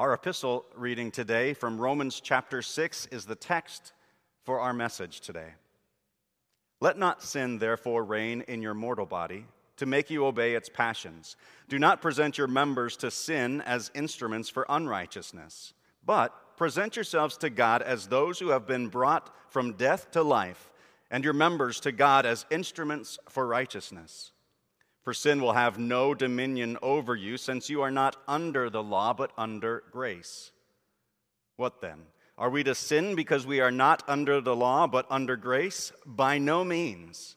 Our epistle reading today from Romans chapter 6 is the text for our message today. Let not sin, therefore, reign in your mortal body to make you obey its passions. Do not present your members to sin as instruments for unrighteousness, but present yourselves to God as those who have been brought from death to life, and your members to God as instruments for righteousness. For sin will have no dominion over you, since you are not under the law, but under grace. What then? Are we to sin because we are not under the law, but under grace? By no means.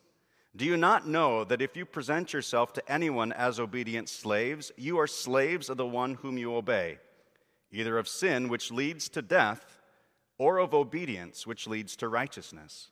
Do you not know that if you present yourself to anyone as obedient slaves, you are slaves of the one whom you obey, either of sin, which leads to death, or of obedience, which leads to righteousness?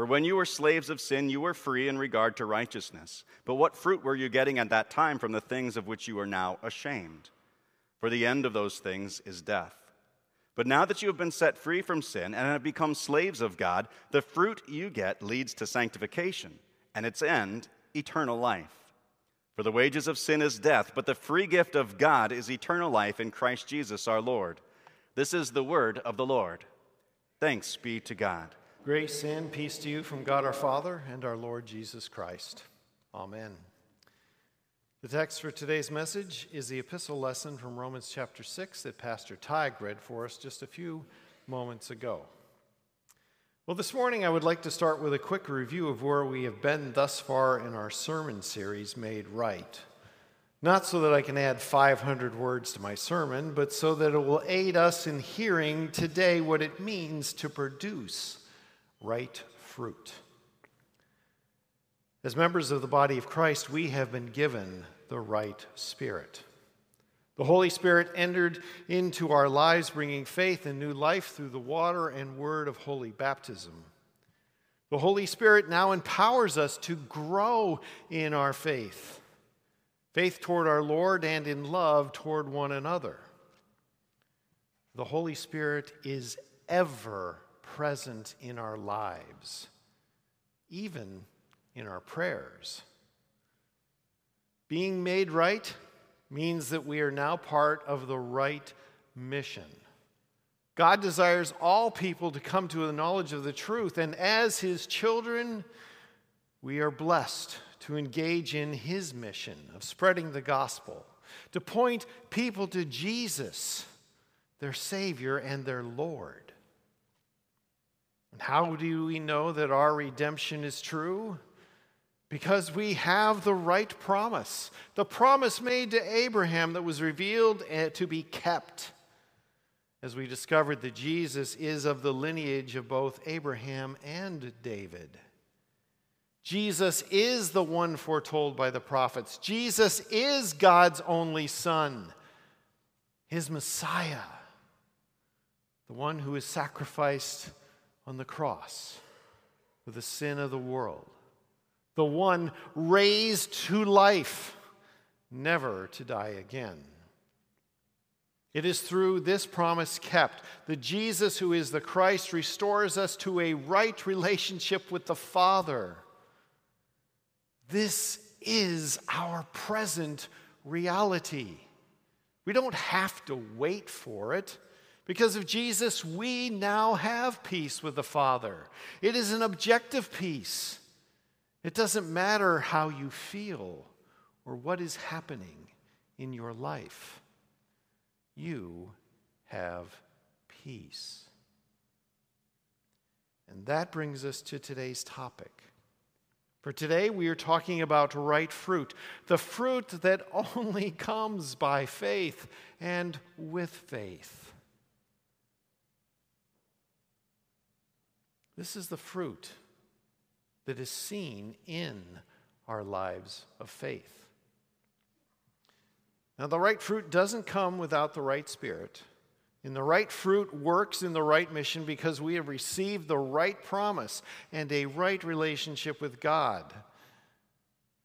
For when you were slaves of sin, you were free in regard to righteousness. But what fruit were you getting at that time from the things of which you are now ashamed? For the end of those things is death. But now that you have been set free from sin and have become slaves of God, the fruit you get leads to sanctification, and its end, eternal life. For the wages of sin is death, but the free gift of God is eternal life in Christ Jesus our Lord. This is the word of the Lord. Thanks be to God. Grace and peace to you from God our Father and our Lord Jesus Christ. Amen. The text for today's message is the epistle lesson from Romans chapter 6 that Pastor Tig read for us just a few moments ago. Well, this morning I would like to start with a quick review of where we have been thus far in our sermon series, Made Right. Not so that I can add 500 words to my sermon, but so that it will aid us in hearing today what it means to produce right fruit. As members of the body of Christ, we have been given the right spirit. The Holy Spirit entered into our lives, bringing faith and new life through the water and word of holy baptism. The Holy Spirit now empowers us to grow in our faith faith toward our Lord and in love toward one another. The Holy Spirit is ever present in our lives, even in our prayers. Being made right means that we are now part of the right mission. God desires all people to come to the knowledge of the truth, and as His children, we are blessed to engage in His mission of spreading the gospel, to point people to Jesus, their Savior and their Lord. And how do we know that our redemption is true? Because we have the right promise. The promise made to Abraham that was revealed eh, to be kept. As we discovered that Jesus is of the lineage of both Abraham and David. Jesus is the one foretold by the prophets. Jesus is God's only Son, his Messiah, the one who is sacrificed on the cross for the sin of the world, the one raised to life, never to die again. It is through this promise kept that Jesus, who is the Christ, restores us to a right relationship with the Father. This is our present reality. We don't have to wait for it. Because of Jesus, we now have peace with the Father. It is an objective peace. It doesn't matter how you feel or what is happening in your life. You have peace. And that brings us to today's topic. For today, we are talking about right fruit, the fruit that only comes by faith and with faith. This is the fruit that is seen in our lives of faith. Now, the right fruit doesn't come without the right spirit. And the right fruit works in the right mission because we have received the right promise and a right relationship with God.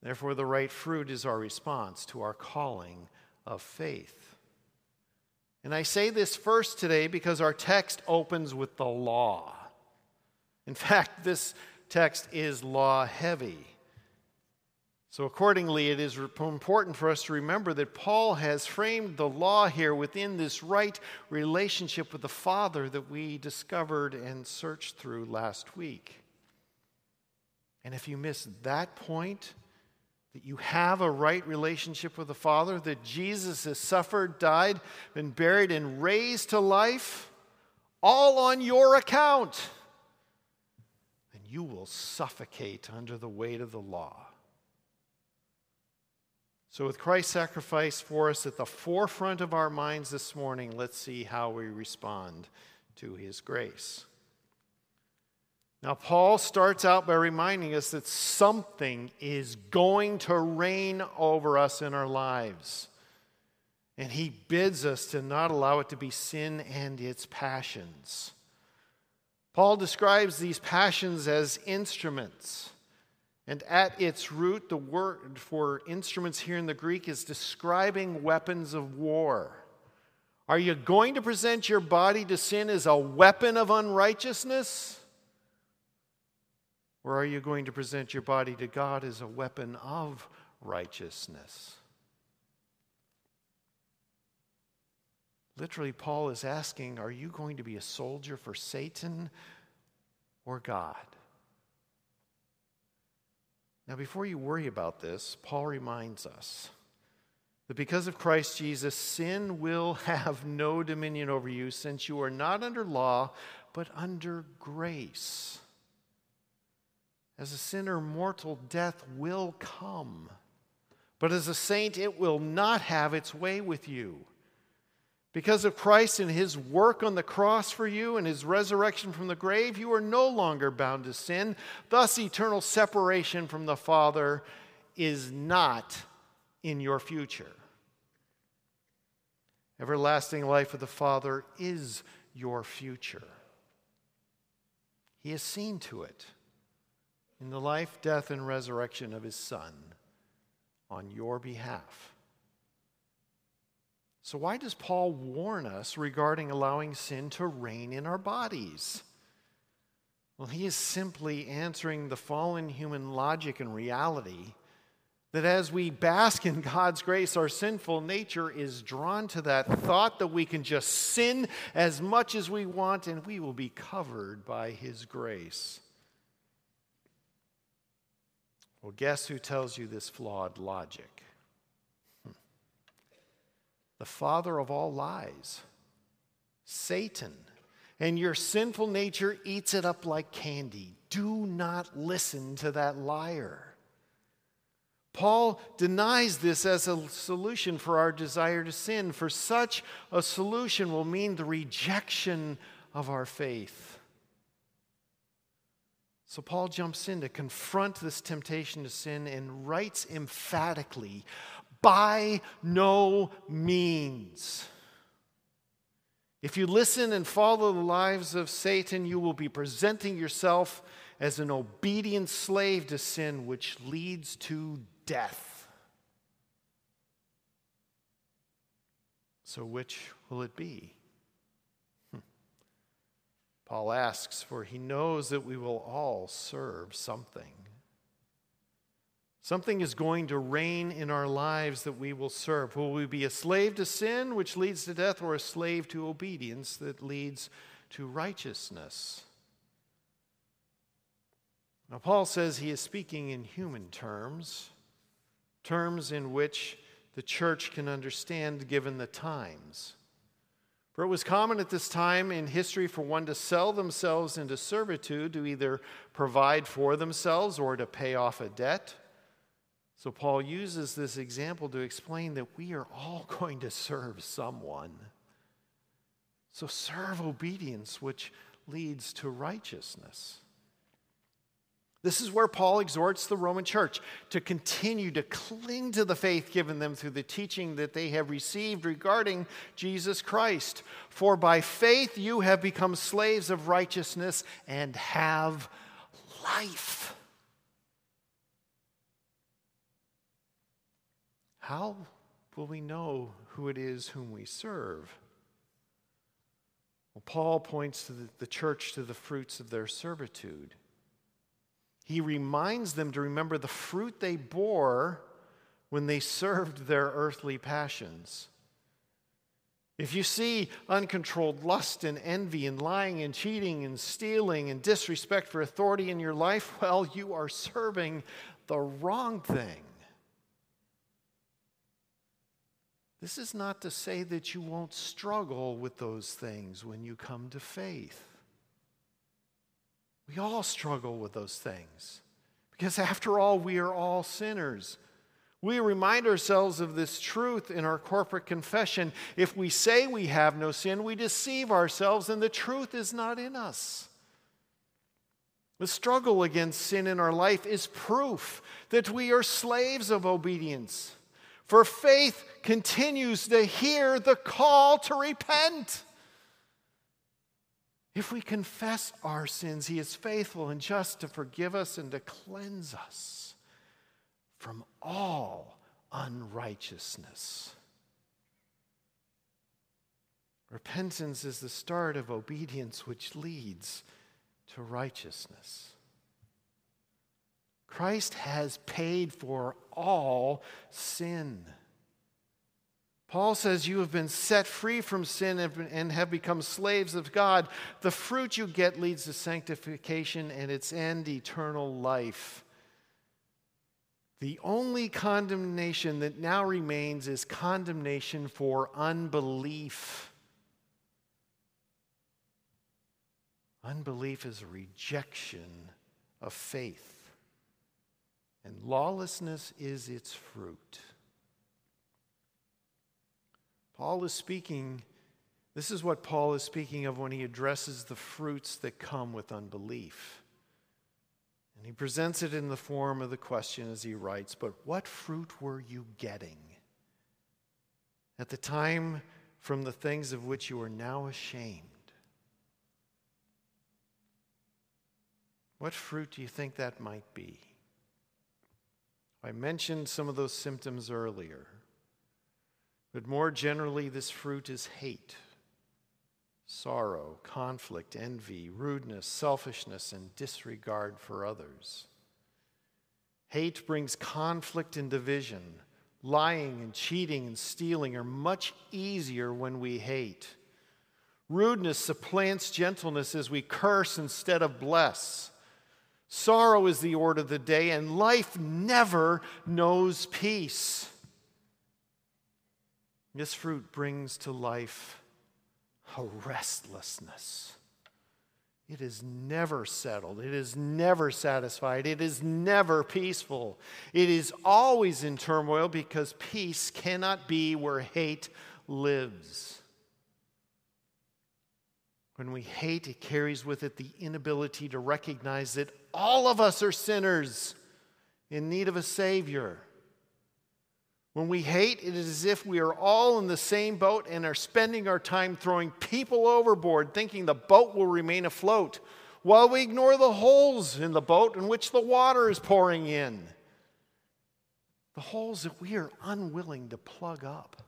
Therefore, the right fruit is our response to our calling of faith. And I say this first today because our text opens with the law. In fact, this text is law heavy. So, accordingly, it is important for us to remember that Paul has framed the law here within this right relationship with the Father that we discovered and searched through last week. And if you miss that point, that you have a right relationship with the Father, that Jesus has suffered, died, been buried, and raised to life, all on your account, you will suffocate under the weight of the law. So, with Christ's sacrifice for us at the forefront of our minds this morning, let's see how we respond to his grace. Now, Paul starts out by reminding us that something is going to reign over us in our lives. And he bids us to not allow it to be sin and its passions. Paul describes these passions as instruments. And at its root, the word for instruments here in the Greek is describing weapons of war. Are you going to present your body to sin as a weapon of unrighteousness? Or are you going to present your body to God as a weapon of righteousness? Literally, Paul is asking Are you going to be a soldier for Satan or God? Now, before you worry about this, Paul reminds us that because of Christ Jesus, sin will have no dominion over you since you are not under law, but under grace. As a sinner, mortal death will come. But as a saint, it will not have its way with you. Because of Christ and his work on the cross for you and his resurrection from the grave, you are no longer bound to sin. Thus, eternal separation from the Father is not in your future. Everlasting life with the Father is your future. He has seen to it in the life, death, and resurrection of his Son on your behalf. So, why does Paul warn us regarding allowing sin to reign in our bodies? Well, he is simply answering the fallen human logic and reality that as we bask in God's grace, our sinful nature is drawn to that thought that we can just sin as much as we want and we will be covered by His grace. Well, guess who tells you this flawed logic? The father of all lies, Satan. And your sinful nature eats it up like candy. Do not listen to that liar. Paul denies this as a solution for our desire to sin, for such a solution will mean the rejection of our faith. So Paul jumps in to confront this temptation to sin and writes emphatically by no means. If you listen and follow the lives of Satan, you will be presenting yourself as an obedient slave to sin, which leads to death. So, which will it be? Hmm. Paul asks, for he knows that we will all serve something. Something is going to reign in our lives that we will serve. Will we be a slave to sin, which leads to death, or a slave to obedience that leads to righteousness? Now, Paul says he is speaking in human terms, terms in which the church can understand given the times. For it was common at this time in history for one to sell themselves into servitude to either provide for themselves or to pay off a debt. So, Paul uses this example to explain that we are all going to serve someone. So, serve obedience, which leads to righteousness. This is where Paul exhorts the Roman church to continue to cling to the faith given them through the teaching that they have received regarding Jesus Christ. For by faith you have become slaves of righteousness and have life. How will we know who it is whom we serve? Well, Paul points to the, the church to the fruits of their servitude. He reminds them to remember the fruit they bore when they served their earthly passions. If you see uncontrolled lust and envy and lying and cheating and stealing and disrespect for authority in your life, well, you are serving the wrong thing. This is not to say that you won't struggle with those things when you come to faith. We all struggle with those things because, after all, we are all sinners. We remind ourselves of this truth in our corporate confession. If we say we have no sin, we deceive ourselves and the truth is not in us. The struggle against sin in our life is proof that we are slaves of obedience. For faith continues to hear the call to repent. If we confess our sins, He is faithful and just to forgive us and to cleanse us from all unrighteousness. Repentance is the start of obedience, which leads to righteousness. Christ has paid for all sin. Paul says, You have been set free from sin and have become slaves of God. The fruit you get leads to sanctification and its end, eternal life. The only condemnation that now remains is condemnation for unbelief. Unbelief is a rejection of faith, and lawlessness is its fruit. Paul is speaking, this is what Paul is speaking of when he addresses the fruits that come with unbelief. And he presents it in the form of the question as he writes, But what fruit were you getting at the time from the things of which you are now ashamed? What fruit do you think that might be? I mentioned some of those symptoms earlier. But more generally, this fruit is hate, sorrow, conflict, envy, rudeness, selfishness, and disregard for others. Hate brings conflict and division. Lying and cheating and stealing are much easier when we hate. Rudeness supplants gentleness as we curse instead of bless. Sorrow is the order of the day, and life never knows peace. This fruit brings to life a restlessness. It is never settled. It is never satisfied. It is never peaceful. It is always in turmoil because peace cannot be where hate lives. When we hate, it carries with it the inability to recognize that all of us are sinners in need of a Savior. When we hate, it is as if we are all in the same boat and are spending our time throwing people overboard, thinking the boat will remain afloat, while we ignore the holes in the boat in which the water is pouring in. The holes that we are unwilling to plug up.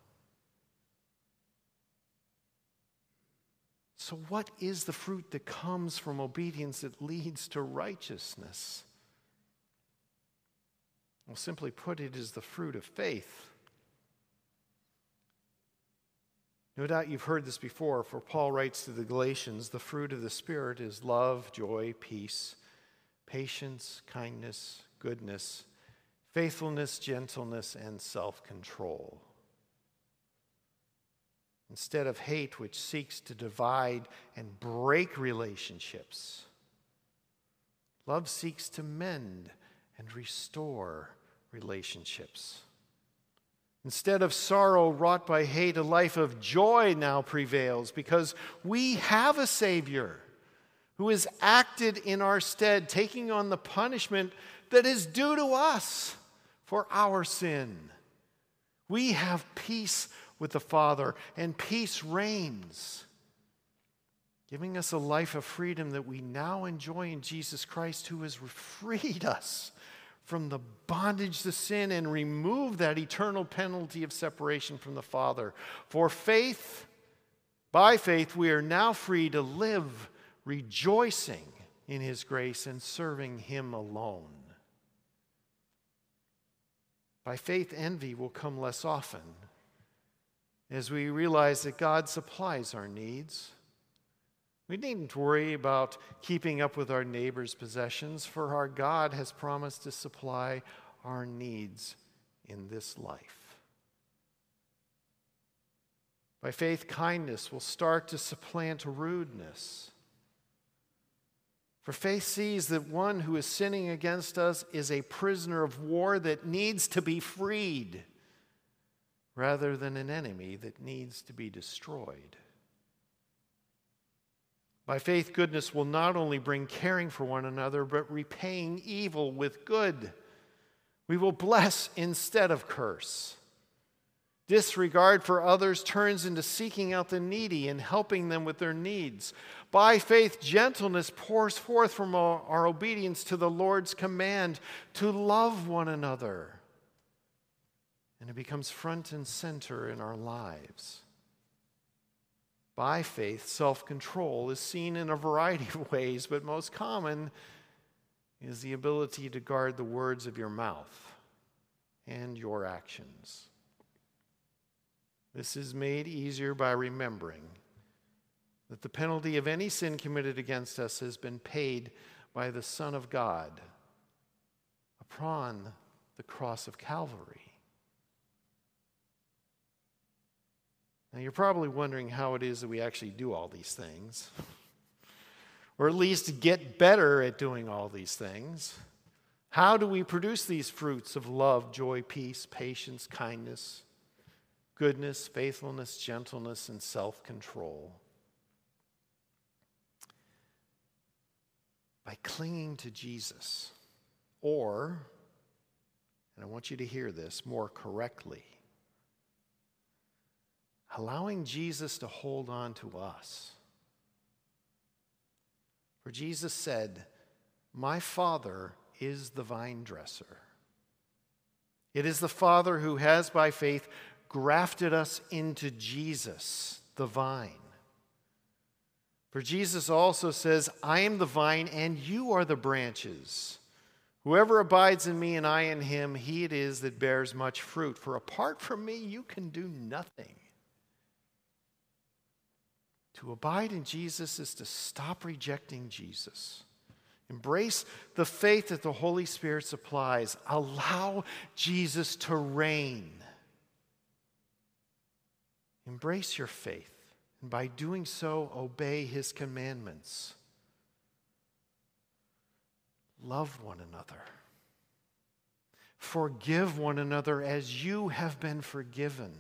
So, what is the fruit that comes from obedience that leads to righteousness? Well, simply put, it is the fruit of faith. No doubt you've heard this before, for Paul writes to the Galatians the fruit of the Spirit is love, joy, peace, patience, kindness, goodness, faithfulness, gentleness, and self control. Instead of hate, which seeks to divide and break relationships, love seeks to mend and restore relationships. Instead of sorrow wrought by hate, a life of joy now prevails because we have a Savior who has acted in our stead, taking on the punishment that is due to us for our sin. We have peace with the Father, and peace reigns, giving us a life of freedom that we now enjoy in Jesus Christ, who has freed us from the bondage to sin and removed that eternal penalty of separation from the Father. For faith, by faith, we are now free to live rejoicing in His grace and serving Him alone. By faith, envy will come less often as we realize that God supplies our needs. We needn't worry about keeping up with our neighbor's possessions, for our God has promised to supply our needs in this life. By faith, kindness will start to supplant rudeness. For faith sees that one who is sinning against us is a prisoner of war that needs to be freed rather than an enemy that needs to be destroyed. By faith, goodness will not only bring caring for one another, but repaying evil with good. We will bless instead of curse. Disregard for others turns into seeking out the needy and helping them with their needs. By faith, gentleness pours forth from our, obedience to the Lord's command to love one another. And it becomes front and center in our lives. By faith, self control is seen in a variety of ways, but most common is the ability to guard the words of your mouth and your actions. This is made easier by remembering that the penalty of any sin committed against us has been paid by the Son of God upon the cross of Calvary. Now, you're probably wondering how it is that we actually do all these things, or at least get better at doing all these things. How do we produce these fruits of love, joy, peace, patience, kindness? goodness, faithfulness, gentleness, and self control. By clinging to Jesus, or, and I want you to hear this more correctly, allowing Jesus to hold on to us. For Jesus said, My Father is the vine dresser. It is the Father who has, by faith, grafted us into Jesus, the vine. For Jesus also says, I am the vine and you are the branches. Whoever abides in me and I in him, he it is that bears much fruit. For apart from me, you can do nothing. To abide in Jesus is to stop rejecting Jesus. Embrace the faith that the Holy Spirit supplies. Allow Jesus to reign. Embrace your faith, and by doing so, obey his commandments. Love one another. Forgive one another as you have been forgiven.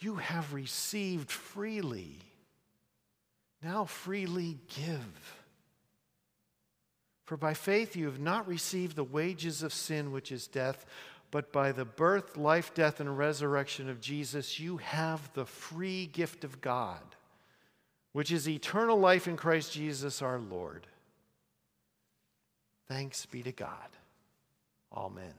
You have received freely. Now freely give. For by faith you have not received the wages of sin, which is death but by the birth, life, death, and resurrection of Jesus, you have the free gift of God, which is eternal life in Christ Jesus our Lord. Thanks be to God. Amen.